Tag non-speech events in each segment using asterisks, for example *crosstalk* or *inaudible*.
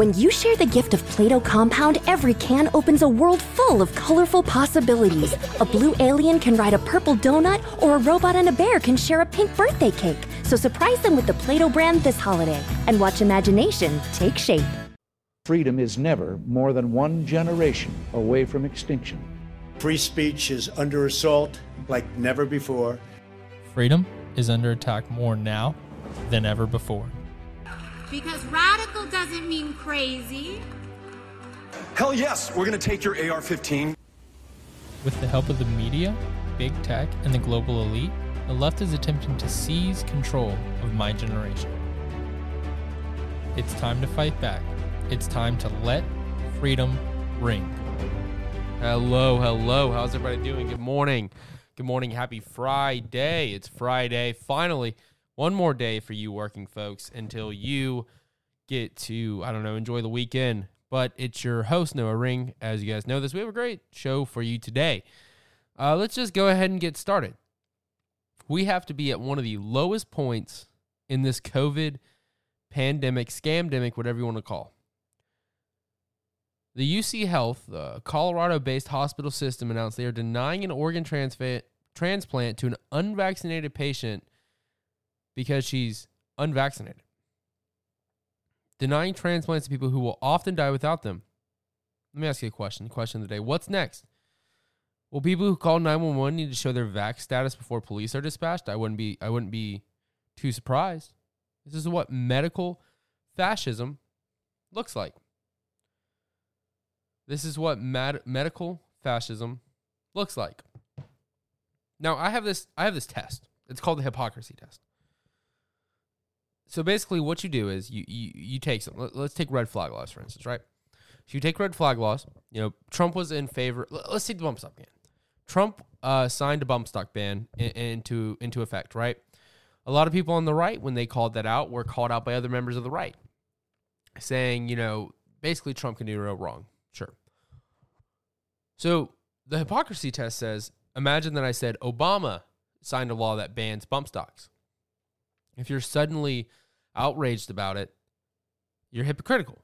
When you share the gift of Play Doh Compound, every can opens a world full of colorful possibilities. A blue alien can ride a purple donut, or a robot and a bear can share a pink birthday cake. So surprise them with the Play Doh brand this holiday and watch imagination take shape. Freedom is never more than one generation away from extinction. Free speech is under assault like never before. Freedom is under attack more now than ever before. Because radical doesn't mean crazy. Hell yes, we're going to take your AR 15. With the help of the media, big tech, and the global elite, the left is attempting to seize control of my generation. It's time to fight back. It's time to let freedom ring. Hello, hello. How's everybody doing? Good morning. Good morning. Happy Friday. It's Friday. Finally, one more day for you working folks until you get to, I don't know, enjoy the weekend. But it's your host, Noah Ring. As you guys know this, we have a great show for you today. Uh, let's just go ahead and get started. We have to be at one of the lowest points in this COVID pandemic, scamdemic, whatever you want to call. The UC Health, the Colorado based hospital system, announced they are denying an organ transplant to an unvaccinated patient because she's unvaccinated. Denying transplants to people who will often die without them. Let me ask you a question. Question of the day. What's next? Will people who call 911 need to show their vax status before police are dispatched? I wouldn't be I wouldn't be too surprised. This is what medical fascism looks like. This is what med- medical fascism looks like. Now, I have this I have this test. It's called the hypocrisy test. So basically what you do is you you, you take some let, us take red flag laws for instance, right? So you take red flag laws, you know, Trump was in favor let's take the bump stock ban. Trump uh, signed a bump stock ban in, into into effect, right? A lot of people on the right, when they called that out, were called out by other members of the right, saying, you know, basically Trump can do no wrong. Sure. So the hypocrisy test says imagine that I said Obama signed a law that bans bump stocks. If you're suddenly outraged about it, you're hypocritical.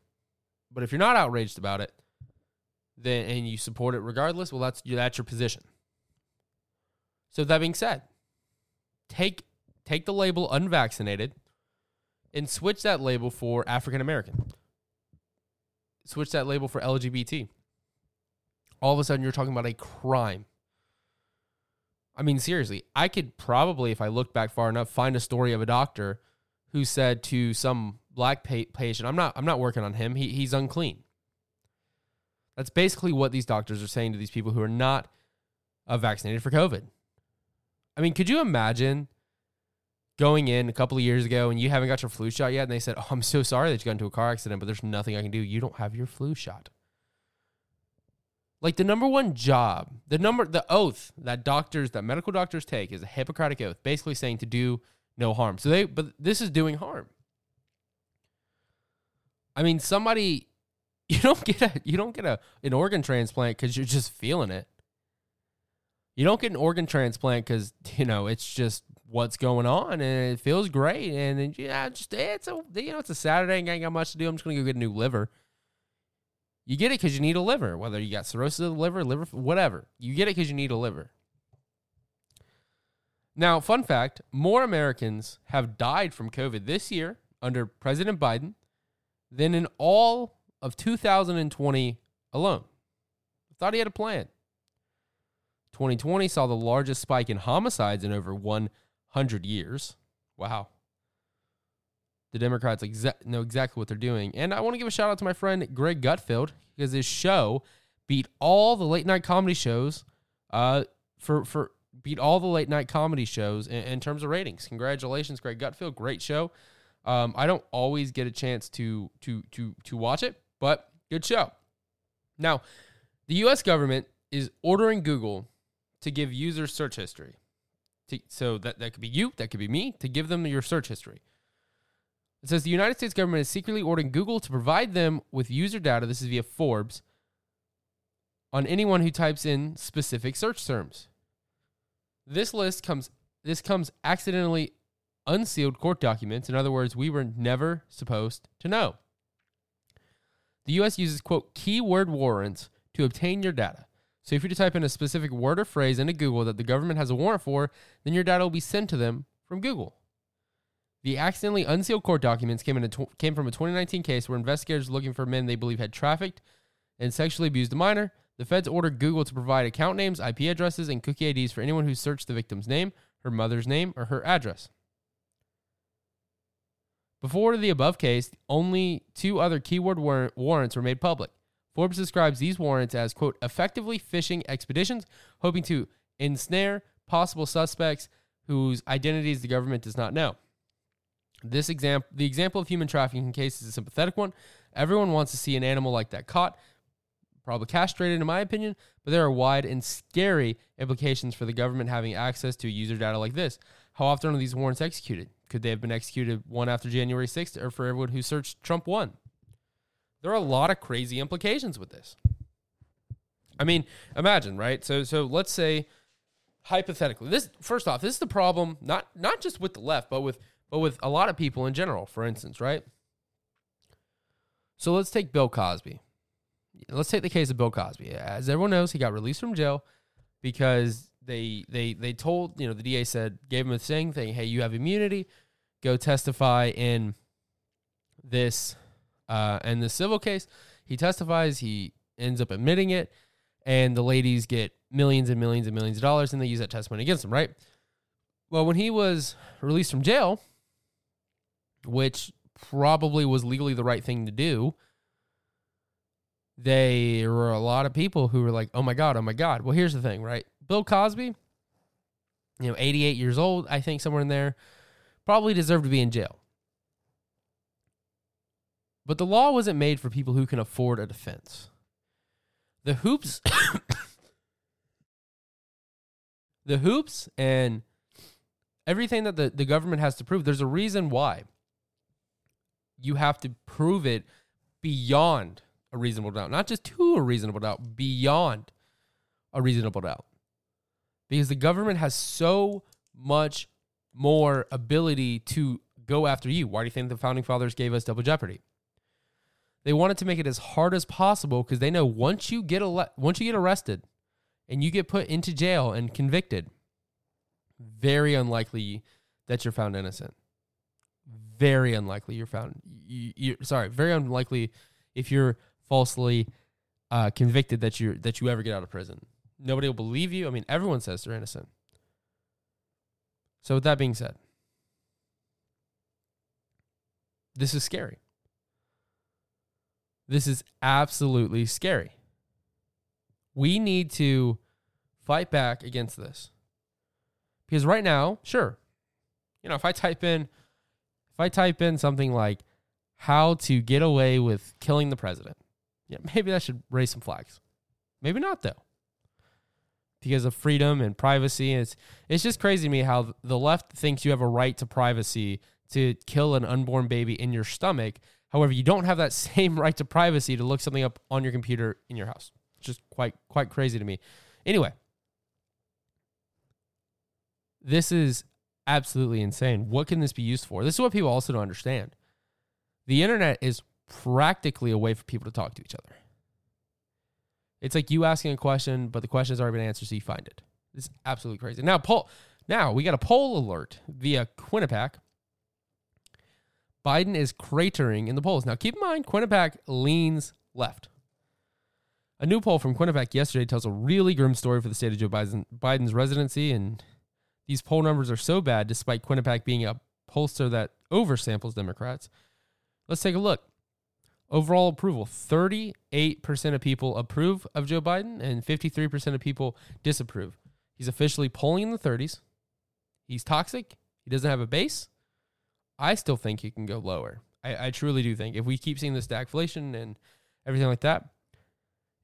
But if you're not outraged about it, then and you support it regardless, well that's that's your position. So that being said, take take the label unvaccinated and switch that label for African American. Switch that label for LGBT. All of a sudden, you're talking about a crime. I mean, seriously, I could probably, if I look back far enough, find a story of a doctor who said to some black pa- patient, "I'm not, I'm not working on him. He, he's unclean." That's basically what these doctors are saying to these people who are not uh, vaccinated for COVID. I mean, could you imagine going in a couple of years ago and you haven't got your flu shot yet, and they said, "Oh, I'm so sorry that you got into a car accident, but there's nothing I can do. You don't have your flu shot." Like the number one job, the number, the oath that doctors, that medical doctors take is a Hippocratic oath, basically saying to do no harm. So they, but this is doing harm. I mean, somebody, *laughs* you don't get a, you don't get a an organ transplant because you're just feeling it. You don't get an organ transplant because you know it's just what's going on and it feels great and then yeah, just it's a you know it's a Saturday and I ain't got much to do. I'm just gonna go get a new liver. You get it because you need a liver, whether you got cirrhosis of the liver, liver, whatever. You get it because you need a liver. Now, fun fact more Americans have died from COVID this year under President Biden than in all of 2020 alone. I thought he had a plan. 2020 saw the largest spike in homicides in over 100 years. Wow the Democrats exa- know exactly what they're doing. And I want to give a shout out to my friend Greg Gutfeld because his show beat all the late night comedy shows uh, for for beat all the late night comedy shows in, in terms of ratings. Congratulations, Greg Gutfeld, great show. Um, I don't always get a chance to to to to watch it, but good show. Now, the U.S. government is ordering Google to give users search history. To, so that, that could be you, that could be me, to give them your search history. It says the United States government is secretly ordering Google to provide them with user data. This is via Forbes on anyone who types in specific search terms. This list comes this comes accidentally unsealed court documents. In other words, we were never supposed to know. The US uses, quote, keyword warrants to obtain your data. So if you type in a specific word or phrase into Google that the government has a warrant for, then your data will be sent to them from Google. The accidentally unsealed court documents came, in a tw- came from a 2019 case where investigators looking for men they believe had trafficked and sexually abused a minor. The feds ordered Google to provide account names, IP addresses, and cookie IDs for anyone who searched the victim's name, her mother's name, or her address. Before the above case, only two other keyword war- warrants were made public. Forbes describes these warrants as, quote, effectively fishing expeditions, hoping to ensnare possible suspects whose identities the government does not know. This example, the example of human trafficking case is a sympathetic one. Everyone wants to see an animal like that caught, probably castrated, in my opinion, but there are wide and scary implications for the government having access to user data like this. How often are these warrants executed? Could they have been executed one after January 6th or for everyone who searched Trump 1? There are a lot of crazy implications with this. I mean, imagine, right? So so let's say hypothetically, this first off, this is the problem not not just with the left, but with but with a lot of people in general, for instance, right? So let's take Bill Cosby. Let's take the case of Bill Cosby. As everyone knows, he got released from jail because they they they told you know the DA said gave him a thing thing. Hey, you have immunity. Go testify in this uh, in the civil case. He testifies. He ends up admitting it, and the ladies get millions and millions and millions of dollars, and they use that testimony against him. Right. Well, when he was released from jail, which probably was legally the right thing to do, there were a lot of people who were like, "Oh my god, oh my god." Well, here's the thing, right? Bill Cosby, you know, 88 years old, I think somewhere in there, probably deserved to be in jail. But the law wasn't made for people who can afford a defense. The hoops *coughs* the hoops and everything that the, the government has to prove, there's a reason why you have to prove it beyond a reasonable doubt, not just to a reasonable doubt, beyond a reasonable doubt. Because the government has so much more ability to go after you. Why do you think the founding fathers gave us double jeopardy? They wanted to make it as hard as possible because they know once you get ele- once you get arrested and you get put into jail and convicted, very unlikely that you're found innocent. Very unlikely you're found. You, you, sorry, very unlikely if you're falsely uh, convicted that you that you ever get out of prison. Nobody will believe you. I mean, everyone says they're innocent. So with that being said, this is scary. This is absolutely scary. We need to fight back against this. Because right now, sure, you know, if I type in if I type in something like how to get away with killing the president, yeah, maybe that should raise some flags. Maybe not though. Because of freedom and privacy. It's it's just crazy to me how the left thinks you have a right to privacy to kill an unborn baby in your stomach. However, you don't have that *laughs* same right to privacy to look something up on your computer in your house. It's just quite quite crazy to me. Anyway, this is absolutely insane. What can this be used for? This is what people also don't understand. The internet is practically a way for people to talk to each other. It's like you asking a question, but the question has already been answered, so you find it. It's absolutely crazy. Now, poll. Now we got a poll alert via Quinnipiac. Biden is cratering in the polls. Now, keep in mind, Quinnipiac leans left. A new poll from Quinnipiac yesterday tells a really grim story for the state of Joe Biden, Biden's residency, and these poll numbers are so bad, despite Quinnipiac being a pollster that oversamples Democrats. Let's take a look. Overall approval 38% of people approve of Joe Biden, and 53% of people disapprove. He's officially polling in the 30s. He's toxic. He doesn't have a base. I still think he can go lower. I, I truly do think if we keep seeing this stagflation and everything like that,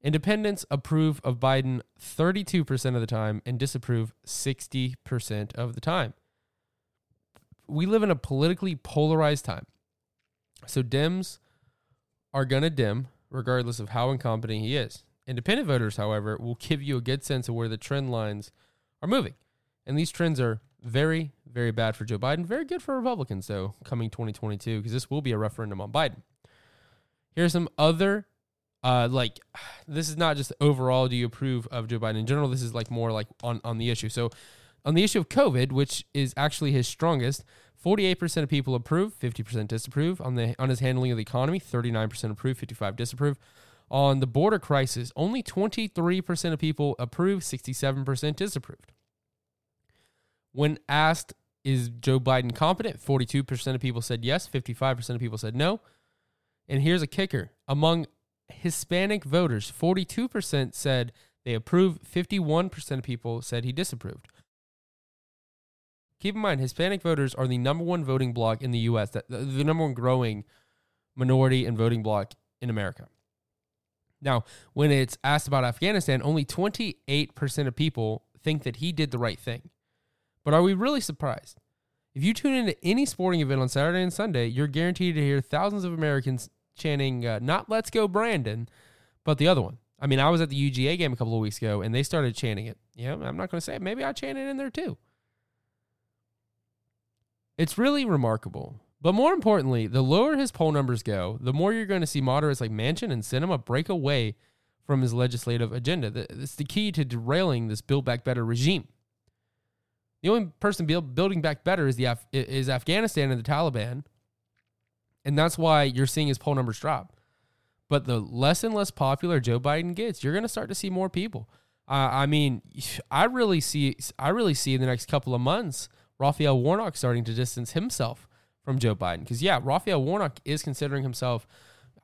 Independents approve of Biden 32% of the time and disapprove 60% of the time. We live in a politically polarized time. So Dems are going to dim regardless of how incompetent he is. Independent voters, however, will give you a good sense of where the trend lines are moving. And these trends are very, very bad for Joe Biden, very good for Republicans, though, coming 2022, because this will be a referendum on Biden. Here are some other Uh, like *sighs* this is not just overall. Do you approve of Joe Biden in general? This is like more like on on the issue. So on the issue of COVID, which is actually his strongest, 48% of people approve, 50% disapprove. On the on his handling of the economy, 39% approve, 55 disapprove. On the border crisis, only 23% of people approve, 67% disapproved. When asked, is Joe Biden competent? 42% of people said yes, 55% of people said no. And here's a kicker among Hispanic voters, 42% said they approve, 51% of people said he disapproved. Keep in mind, Hispanic voters are the number one voting bloc in the U.S., the number one growing minority and voting bloc in America. Now, when it's asked about Afghanistan, only 28% of people think that he did the right thing. But are we really surprised? If you tune into any sporting event on Saturday and Sunday, you're guaranteed to hear thousands of Americans chanting, uh, not Let's Go Brandon, but the other one. I mean, I was at the UGA game a couple of weeks ago and they started chanting it. Yeah, I'm not going to say it. Maybe I chanted it in there too. It's really remarkable. But more importantly, the lower his poll numbers go, the more you're going to see moderates like Manchin and Sinema break away from his legislative agenda. It's the key to derailing this Build Back Better regime. The only person build, building back better is the Af- is Afghanistan and the Taliban, and that's why you're seeing his poll numbers drop. But the less and less popular Joe Biden gets, you're going to start to see more people. Uh, I mean, *sighs* I really see I really see in the next couple of months Raphael Warnock starting to distance himself from Joe Biden. Because yeah, Raphael Warnock is considering himself.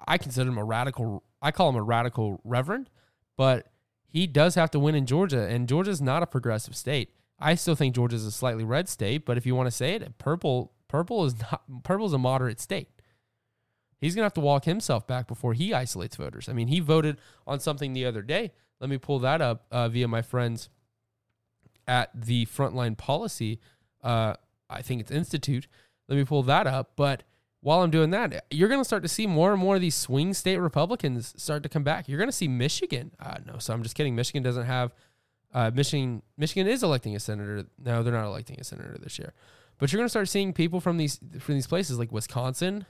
I consider him a radical. I call him a radical reverend, but he does have to win in Georgia, and Georgia's not a progressive state. I still think Georgia's a slightly red state, but if you want to say it, purple purple is not purple is a moderate state. He's gonna have to walk himself back before he isolates voters. I mean, he voted on something the other day. Let me pull that up uh, via my friends at the Frontline Policy. Uh, I think it's Institute. Let me pull that up. But while I'm doing that, you're going to start to see more and more of these swing state Republicans start to come back. You're going to see Michigan. Uh, no, so I'm just kidding. Michigan doesn't have uh, Michigan Michigan is electing a senator. No, they're not electing a senator this year. But you're going to start seeing people from these from these places like Wisconsin.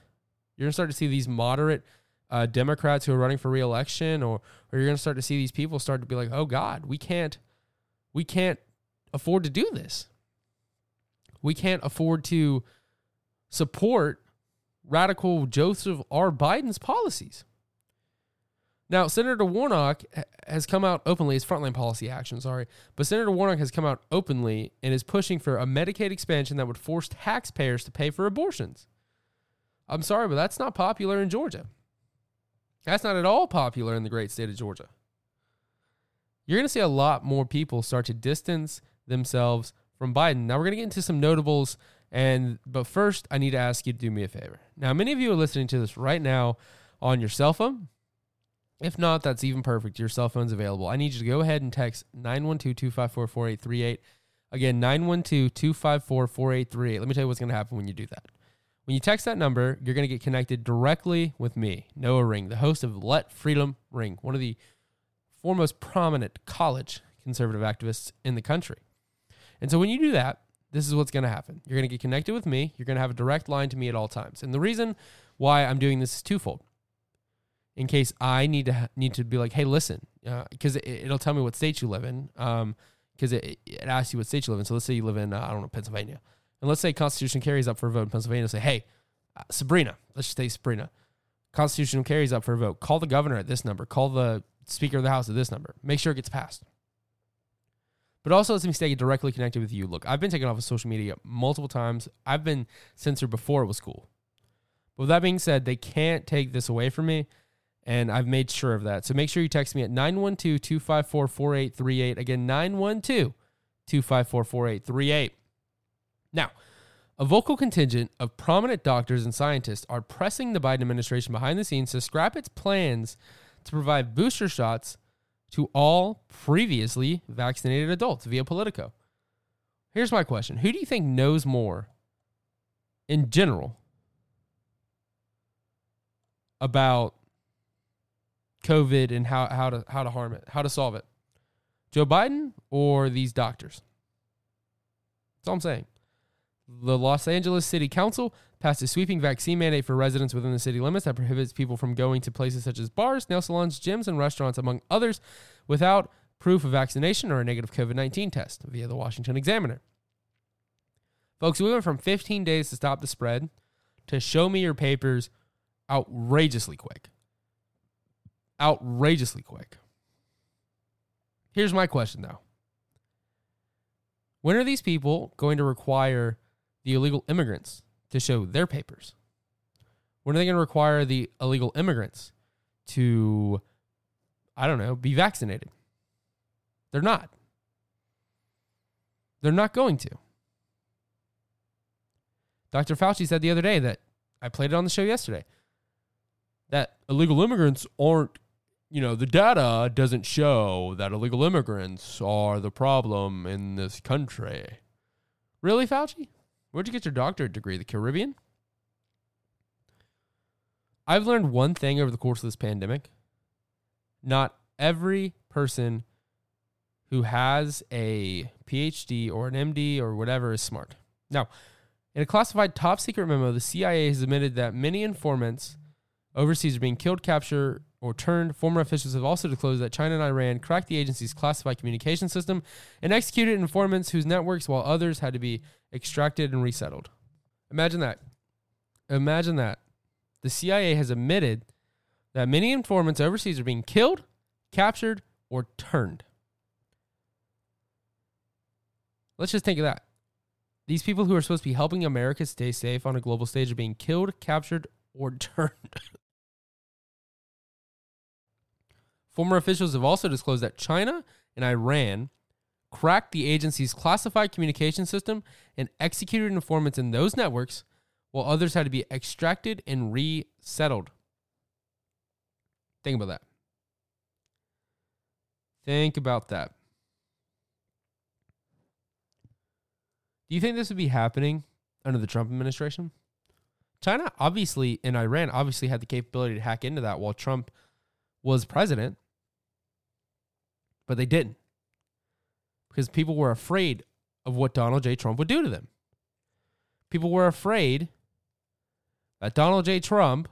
You're going to start to see these moderate uh, Democrats who are running for reelection, or or you're going to start to see these people start to be like, oh God, we can't we can't afford to do this. We can't afford to support radical Joseph R. Biden's policies. Now, Senator Warnock has come out openly, his frontline policy action, sorry, but Senator Warnock has come out openly and is pushing for a Medicaid expansion that would force taxpayers to pay for abortions. I'm sorry, but that's not popular in Georgia. That's not at all popular in the great state of Georgia. You're going to see a lot more people start to distance themselves from Biden. Now, we're going to get into some notables and but first, I need to ask you to do me a favor. Now, many of you are listening to this right now on your cell phone if not, that's even perfect. Your cell phone's available. I need you to go ahead and text 912 254 4838. Again, 912 254 4838. Let me tell you what's going to happen when you do that. When you text that number, you're going to get connected directly with me, Noah Ring, the host of Let Freedom Ring, one of the foremost prominent college conservative activists in the country. And so when you do that, this is what's going to happen. You're going to get connected with me. You're going to have a direct line to me at all times. And the reason why I'm doing this is twofold in case I need to need to be like, hey, listen, because uh, it, will tell me what state you live in, because um, it, it asks you what state you live in. So let's say you live in uh, I don't know Pennsylvania, and let's say Constitution carries up for a vote in Pennsylvania. Say, hey, uh, Sabrina, let's just say Sabrina, Constitution carries up for a vote. Call the governor at this number. Call the Speaker of the House at this number. Make sure it gets passed. But also lets me stay directly connected with you. Look, I've been taken off of social media multiple times. I've been censored before it was cool. But with that being said, they can't take this away from me and I've made sure of that. So make sure you text me at 912 254 4838. Again, 912 254 4838. Now, a vocal contingent of prominent doctors and scientists are pressing the Biden administration behind the scenes to scrap its plans to provide booster shots to all previously vaccinated adults via Politico. Here's my question Who do you think knows more in general about COVID and how, how to how to harm it, how to solve it. Joe Biden or these doctors? That's all I'm saying. The Los Angeles City Council passed a sweeping vaccine mandate for residents within the city limits that prohibits people from going to places such as bars, nail salons, gyms, and restaurants, among others, without proof of vaccination or a negative COVID 19 test via the Washington Examiner. Folks, we went from 15 days to stop the spread to show me your papers outrageously quick. Outrageously quick. Here's my question though When are these people going to require the illegal immigrants to show their papers? When are they going to require the illegal immigrants to, I don't know, be vaccinated? They're not. They're not going to. Dr. Fauci said the other day that I played it on the show yesterday that illegal immigrants aren't, you know, the data doesn't show that illegal immigrants are the problem in this country. Really, Fauci? Where'd you get your doctorate degree? The Caribbean? I've learned one thing over the course of this pandemic. Not every person who has a PhD or an MD or whatever is smart. Now, in a classified top secret memo, the CIA has admitted that many informants overseas are being killed, captured, or turned. Former officials have also disclosed that China and Iran cracked the agency's classified communication system and executed informants whose networks, while others had to be extracted and resettled. Imagine that. Imagine that. The CIA has admitted that many informants overseas are being killed, captured, or turned. Let's just think of that. These people who are supposed to be helping America stay safe on a global stage are being killed, captured, or *laughs* turned. Former officials have also disclosed that China and Iran cracked the agency's classified communication system and executed informants in those networks, while others had to be extracted and resettled. Think about that. Think about that. Do you think this would be happening under the Trump administration? China obviously and Iran obviously had the capability to hack into that while Trump was president, but they didn't because people were afraid of what Donald J. Trump would do to them. People were afraid that Donald J. Trump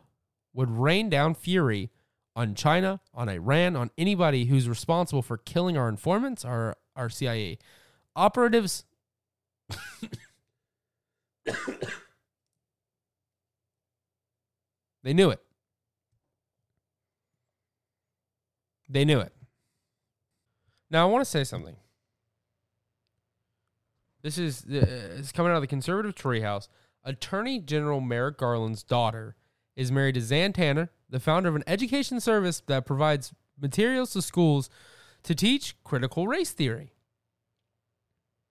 would rain down fury on China, on Iran, on anybody who's responsible for killing our informants, our, our CIA operatives. *coughs* they knew it. They knew it. Now I want to say something. This is uh, it's coming out of the conservative treehouse. Attorney General Merrick Garland's daughter is married to Xan Tanner, the founder of an education service that provides materials to schools to teach critical race theory.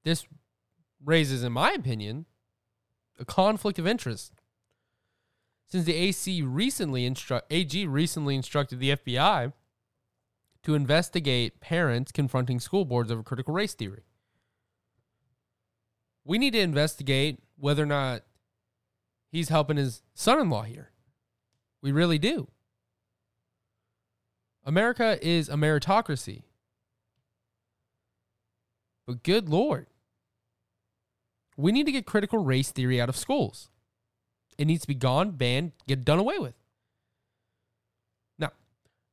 This raises, in my opinion, a conflict of interest. Since the AC recently instru- AG recently instructed the FBI to investigate parents confronting school boards over critical race theory. We need to investigate whether or not he's helping his son in law here. We really do. America is a meritocracy. But good Lord, we need to get critical race theory out of schools. It needs to be gone, banned, get done away with. Now,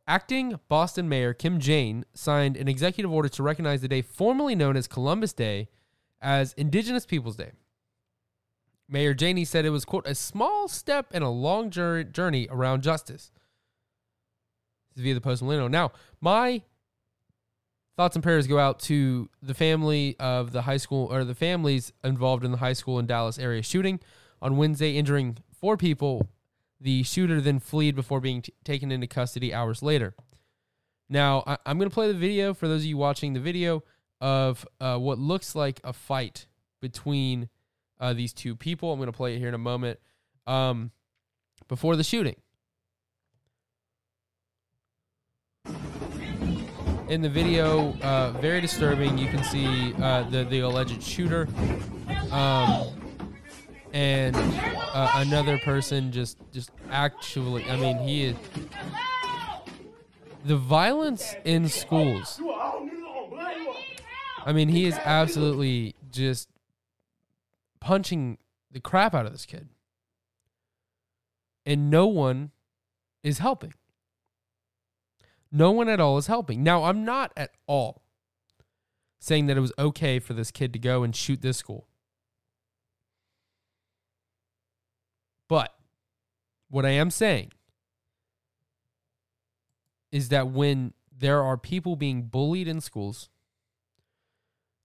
acting Boston Mayor Kim Janey signed an executive order to recognize the day formerly known as Columbus Day as Indigenous Peoples Day. Mayor Janey said it was, quote, a small step in a long journey around justice. This is via the Post Millennial. Now, my thoughts and prayers go out to the family of the high school or the families involved in the high school in Dallas area shooting on Wednesday, injuring four people. The shooter then fled before being t- taken into custody hours later. Now, I- am going to play the video for those of you watching the video of uh, what looks like a fight between uh, these two people. I'm going to play it here in a moment. Um, before the shooting. in the video, uh, very disturbing. You can see uh, the the alleged shooter, um, and uh, another person just just actually. I mean, he is the violence in schools. I mean, he is absolutely just punching the crap out of this kid. and no one is helping. No one at all is helping. Now, I'm not at all saying that it was okay for this kid to go and shoot this school. But what I am saying is that when there are people being bullied in schools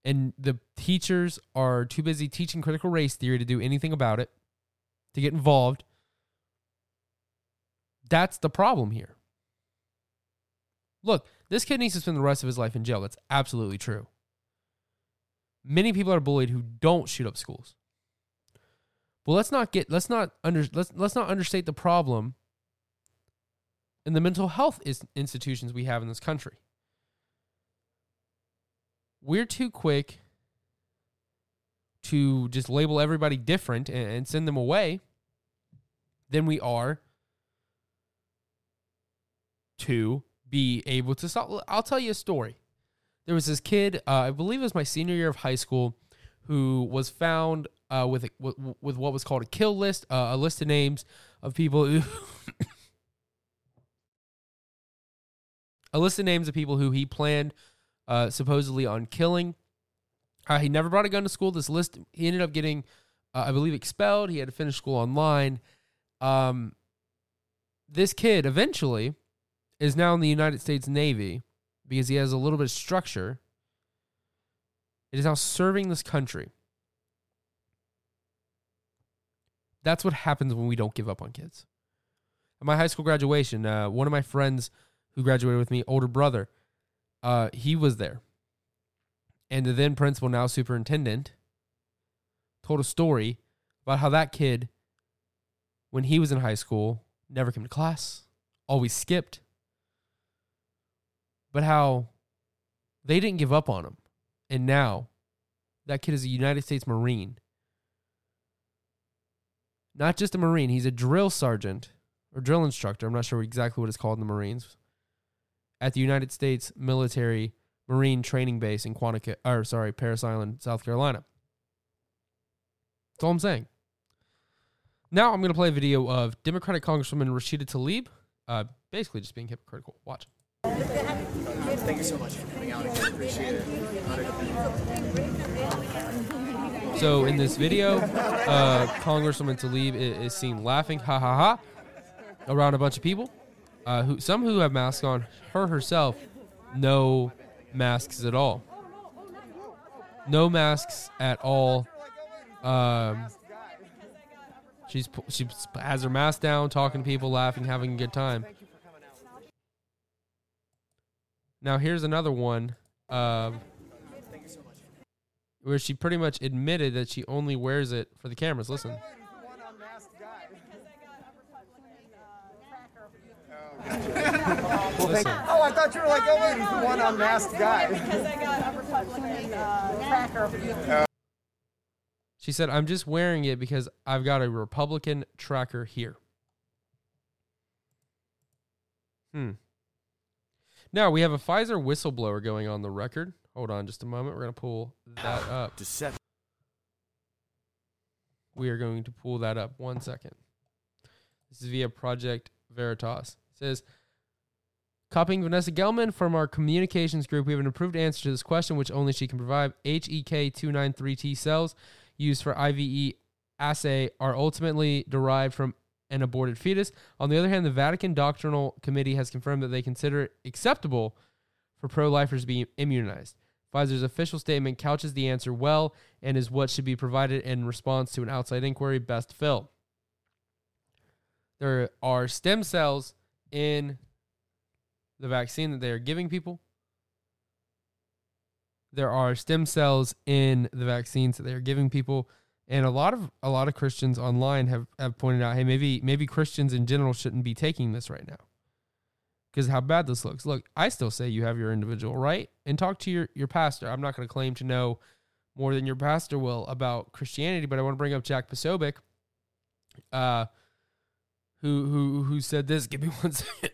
and the teachers are too busy teaching critical race theory to do anything about it, to get involved, that's the problem here. Look, this kid needs to spend the rest of his life in jail. That's absolutely true. Many people are bullied who don't shoot up schools. But let's not get let's not under let's let's not understate the problem in the mental health institutions we have in this country. We're too quick to just label everybody different and, and send them away than we are to be able to solve. I'll tell you a story. There was this kid, uh, I believe it was my senior year of high school, who was found uh, with, with what was called a kill list, uh, a list of names of people who. *coughs* a list of names of people who he planned uh, supposedly on killing. Uh, he never brought a gun to school. This list, he ended up getting, uh, I believe, expelled. He had to finish school online. Um, this kid eventually is now in the United States Navy because he has a little bit of structure. It is now serving this country. That's what happens when we don't give up on kids. At my high school graduation, uh, one of my friends who graduated with me, older brother, uh, he was there. And the then principal, now superintendent, told a story about how that kid, when he was in high school, never came to class, always skipped, but how they didn't give up on him. And now that kid is a United States Marine. Not just a Marine, he's a drill sergeant or drill instructor. I'm not sure exactly what it's called in the Marines. At the United States Military Marine Training Base in Quantico, or sorry, Parris Island, South Carolina. That's all I'm saying. Now I'm going to play a video of Democratic Congresswoman Rashida Tlaib, uh, basically just being hypocritical. Watch. Thank you so much for coming out again. Appreciate it. So in this video, uh, Congresswoman Tlaib is, is seen laughing, ha ha ha, around a bunch of people. Uh, who some who have masks on. Her herself, no masks at all. No masks at all. Um, she's she has her mask down, talking to people, laughing, having a good time. Now here's another one uh, where she pretty much admitted that she only wears it for the cameras. Listen. Oh, I thought you were like, oh wait, he's the one unmasked guy. She said, I'm just wearing it because I've got a Republican tracker here. Hmm. Now we have a Pfizer whistleblower going on the record. Hold on just a moment. We're going to pull that up. Deception. We are going to pull that up. One second. This is via Project Veritas. Says, copying Vanessa Gelman from our communications group, we have an approved answer to this question, which only she can provide. E HEK293T cells used for IVE assay are ultimately derived from an aborted fetus. On the other hand, the Vatican Doctrinal Committee has confirmed that they consider it acceptable for pro lifers to be immunized. Pfizer's official statement couches the answer well and is what should be provided in response to an outside inquiry. Best Phil. There are stem cells in the vaccine that they are giving people. There are stem cells in the vaccines that they are giving people. And a lot of a lot of Christians online have, have pointed out, hey, maybe maybe Christians in general shouldn't be taking this right now. Because how bad this looks. Look, I still say you have your individual right and talk to your, your pastor. I'm not going to claim to know more than your pastor will about Christianity, but I want to bring up Jack Posobiec, uh, who who who said this. Give me *laughs* one second.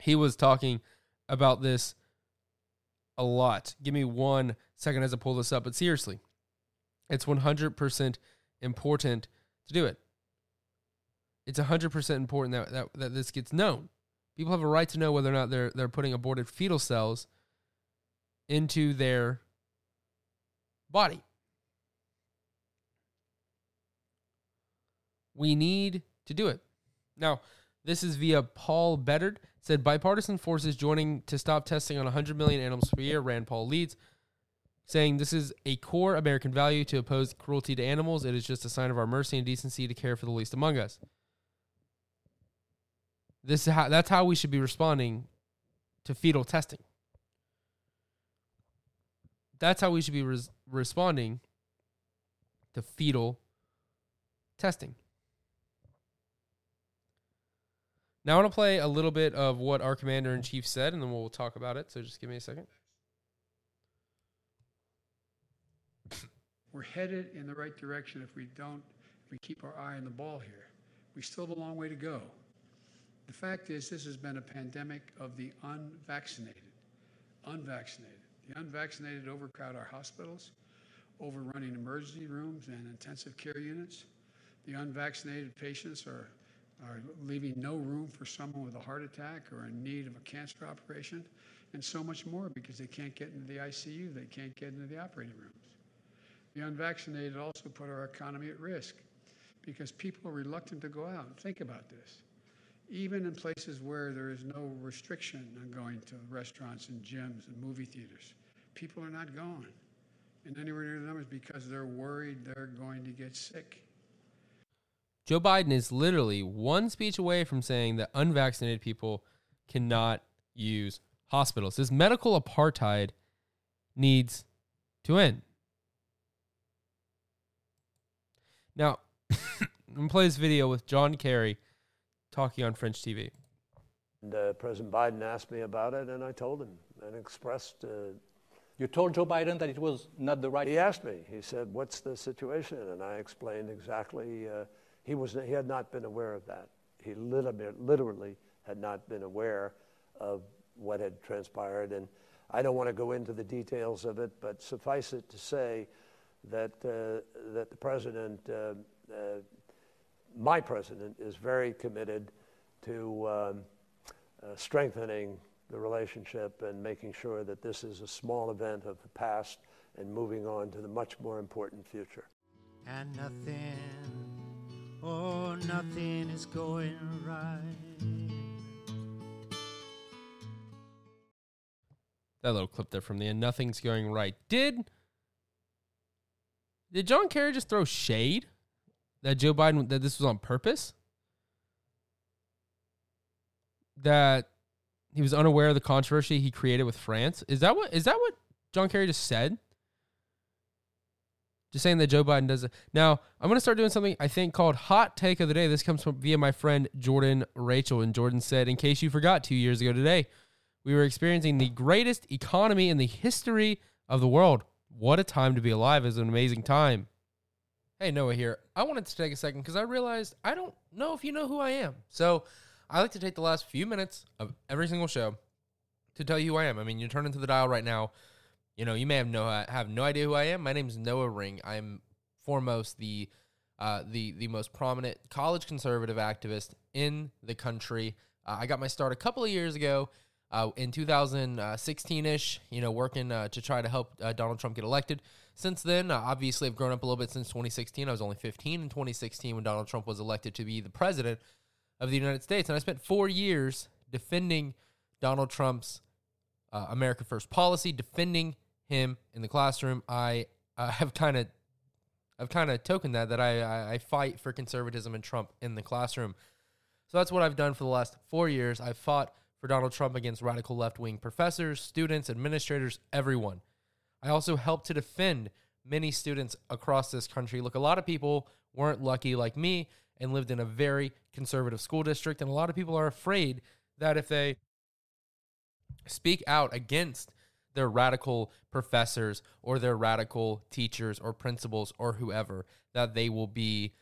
he was talking about this a lot. Give me one second as I pull this up. But seriously, it's 100% important to do it. It's 100% important that, that, that this gets known. People have a right to know whether or not they're, they're putting aborted fetal cells into their body. We need to do it. Now, this is via Paul Bedard. Said bipartisan forces joining to stop testing on 100 million animals per year. Rand Paul leads, saying this is a core American value to oppose cruelty to animals. It is just a sign of our mercy and decency to care for the least among us. This is how, that's how we should be responding to fetal testing. That's how we should be res- responding to fetal testing. Now I want to play a little bit of what our commander in chief said, and then we'll talk about it. So just give me a second. We're headed in the right direction if we don't, if we keep our eye on the ball here. We still have a long way to go. The fact is, this has been a pandemic of the unvaccinated. Unvaccinated. The unvaccinated overcrowd our hospitals, overrunning emergency rooms and intensive care units. The unvaccinated patients are, are leaving no room for someone with a heart attack or in need of a cancer operation, and so much more because they can't get into the ICU, they can't get into the operating rooms. The unvaccinated also put our economy at risk because people are reluctant to go out. Think about this. Even in places where there is no restriction on going to restaurants and gyms and movie theaters, people are not going. And anywhere near the numbers because they're worried they're going to get sick. Joe Biden is literally one speech away from saying that unvaccinated people cannot use hospitals. This medical apartheid needs to end. Now, *laughs* I'm going to play this video with John Kerry talking on French TV. And, uh, President Biden asked me about it, and I told him and expressed. Uh, You told Joe Biden that it was not the right. he asked me. He said, "What's the situation?" And I explained exactly. Uh, he was. He had not been aware of that. He literally, had not been aware of what had transpired. And I don't want to go into the details of it, but suffice it to say that uh, that the president, uh, uh, my president, is very committed to um, uh, strengthening the relationship and making sure that this is a small event of the past and moving on to the much more important future. And nothing, oh, nothing is going right. That little clip there from the end. Nothing's going right. Did did John Kerry just throw shade that Joe Biden that this was on purpose? That he was unaware of the controversy he created with France. Is that what is that what John Kerry just said? Just saying that Joe Biden does it. Now, I'm going to start doing something I think called Hot Take of the Day. This comes from via my friend Jordan Rachel. And Jordan said, in case you forgot, two years ago today, we were experiencing the greatest economy in the history of the world. What a time to be alive. It's an amazing time. Hey, Noah here. I wanted to take a second because I realized I don't know if you know who I am. So I like to take the last few minutes of every single show to tell you who I am. I mean, you're turning to the dial right now. You know, you may have no have no idea who I am. My name is Noah Ring. I'm foremost the uh, the the most prominent college conservative activist in the country. Uh, I got my start a couple of years ago uh, in 2016 ish. You know, working uh, to try to help uh, Donald Trump get elected. Since then, uh, obviously, I've grown up a little bit since 2016. I was only 15 in 2016 when Donald Trump was elected to be the president of the United States, and I spent four years defending Donald Trump's America First policy, defending him in the classroom. I uh, *laughs* have kind of, I've kind of token that that I, I I fight for conservatism and Trump in the classroom. So that's what I've done for the last four years. I've fought for Donald Trump against radical left wing professors, students, administrators, everyone. I also helped to defend many students across this country. Look, a lot of people weren't lucky like me and lived in a very conservative school district, and a lot of people are afraid that if they speak out against their radical professors or their radical teachers or principals or whoever, that they will be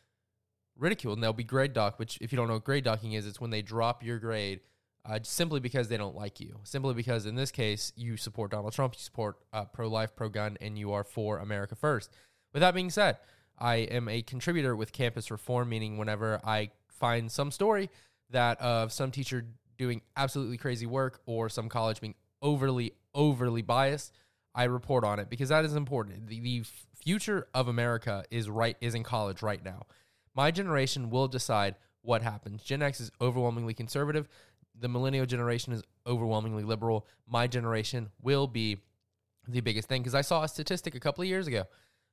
ridiculed and they'll be grade docked. Which, if you don't know what grade docking is, it's when they drop your grade uh, simply because they don't like you. Simply because, in this case, you support Donald Trump, you support uh, pro life, pro gun, and you are for America first. With that being said, I am a contributor with Campus Reform, meaning whenever I find some story that of some teacher doing absolutely crazy work or some college being overly, overly biased, I report on it because that is important. The, the future of America is right is in college right now. My generation will decide what happens. Gen X is overwhelmingly conservative. The millennial generation is overwhelmingly liberal. My generation will be the biggest thing because I saw a statistic a couple of years ago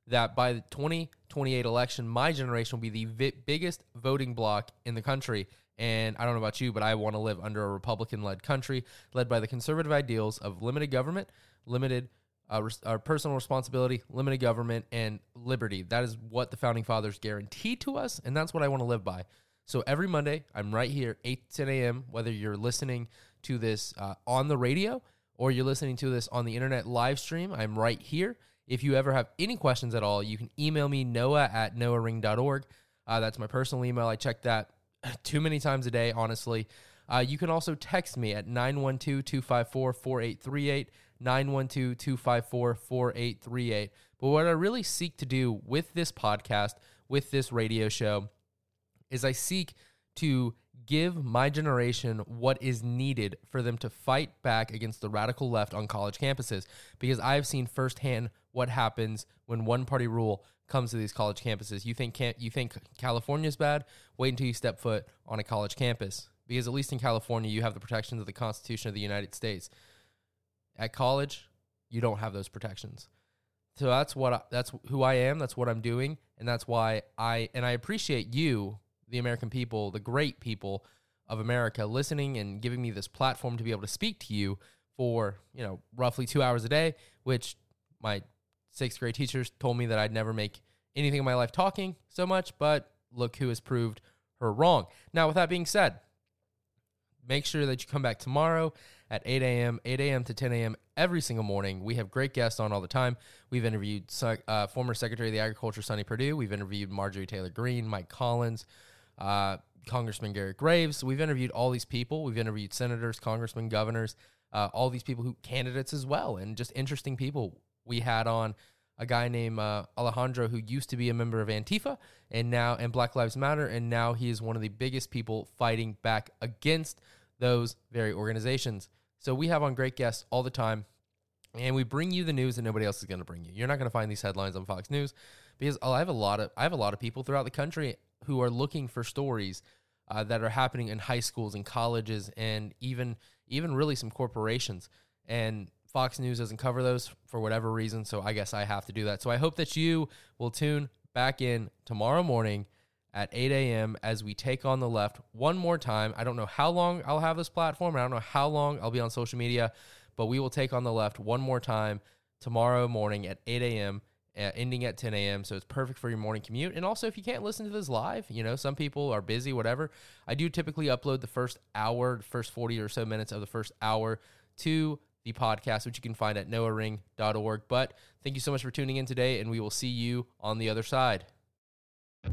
that by the 2028 election, my generation will be the vi- biggest voting bloc in the country. And I don't know about you, but I want to live under a Republican led country led by the conservative ideals of limited government, limited uh, res- uh, personal responsibility, limited government, and liberty. That is what the founding fathers guaranteed to us. And that's what I want to live by. So every Monday, I'm right here, 8 10 a.m., whether you're listening to this uh, on the radio or you're listening to this on the internet live stream, I'm right here. If you ever have any questions at all, you can email me, noah at noahring.org. Uh, that's my personal email. I check that *laughs* too many times a day, honestly. Uh, you can also text me at 912 254 4838, 912 254 4838. But what I really seek to do with this podcast, with this radio show, is I seek to give my generation what is needed for them to fight back against the radical left on college campuses because I've seen firsthand what happens when one party rule comes to these college campuses. You think you think California's bad? Wait until you step foot on a college campus because at least in California you have the protections of the Constitution of the United States. At college, you don't have those protections. So that's what I, that's who I am, that's what I'm doing, and that's why I and I appreciate you the American people, the great people of America, listening and giving me this platform to be able to speak to you for, you know, roughly two hours a day, which my sixth grade teachers told me that I'd never make anything in my life talking so much, but look who has proved her wrong. Now, with that being said, make sure that you come back tomorrow at 8 a.m., 8 a.m. to 10 a.m. every single morning. We have great guests on all the time. We've interviewed uh, former Secretary of the Agriculture, Sonny Perdue. We've interviewed Marjorie Taylor Greene, Mike Collins, uh, Congressman Garrett Graves. We've interviewed all these people. We've interviewed senators, congressmen, governors, uh, all these people who candidates as well, and just interesting people. We had on a guy named uh, Alejandro who used to be a member of Antifa and now and Black Lives Matter, and now he is one of the biggest people fighting back against those very organizations. So we have on great guests all the time, and we bring you the news that nobody else is going to bring you. You're not going to find these headlines on Fox News because I have a lot of I have a lot of people throughout the country who are looking for stories uh, that are happening in high schools and colleges and even even really some corporations. And Fox News doesn't cover those for whatever reason, so I guess I have to do that. So I hope that you will tune back in tomorrow morning at 8 a.m. as we take on the left one more time. I don't know how long I'll have this platform. I don't know how long I'll be on social media, but we will take on the left one more time tomorrow morning at 8 a.m uh, ending at 10 a.m. So it's perfect for your morning commute. And also, if you can't listen to this live, you know, some people are busy, whatever. I do typically upload the first hour, first 40 or so minutes of the first hour to the podcast, which you can find at noahring.org. But thank you so much for tuning in today, and we will see you on the other side.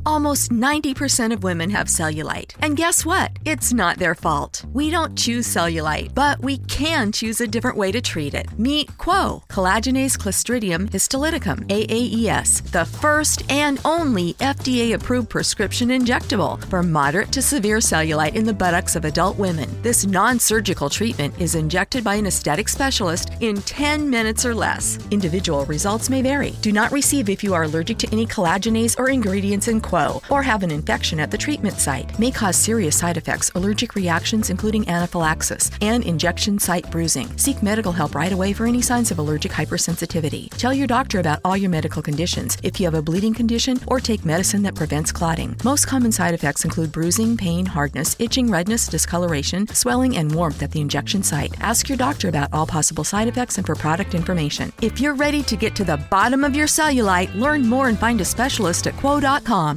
Almost 90% of women have cellulite. And guess what? It's not their fault. We don't choose cellulite, but we can choose a different way to treat it. Meet Qwo, collagenase clostridium histolyticum, AAES, the first and only FDA approved prescription injectable for moderate to severe cellulite in the buttocks of adult women. This non surgical treatment is injected by an aesthetic specialist in 10 minutes or less. Individual results may vary. Do not receive if you are allergic to any collagenase or ingredients in Qwo or have an infection at the treatment site. May cause serious side effects, allergic reactions, including anaphylaxis, and injection site bruising. Seek medical help right away for any signs of allergic hypersensitivity. Tell your doctor about all your medical conditions if you have a bleeding condition or take medicine that prevents clotting. Most common side effects include bruising, pain, hardness, itching, redness, discoloration, swelling, and warmth at the injection site. Ask your doctor about all possible side effects and for product information. If you're ready to get to the bottom of your cellulite, learn more and find a specialist at qwo.com.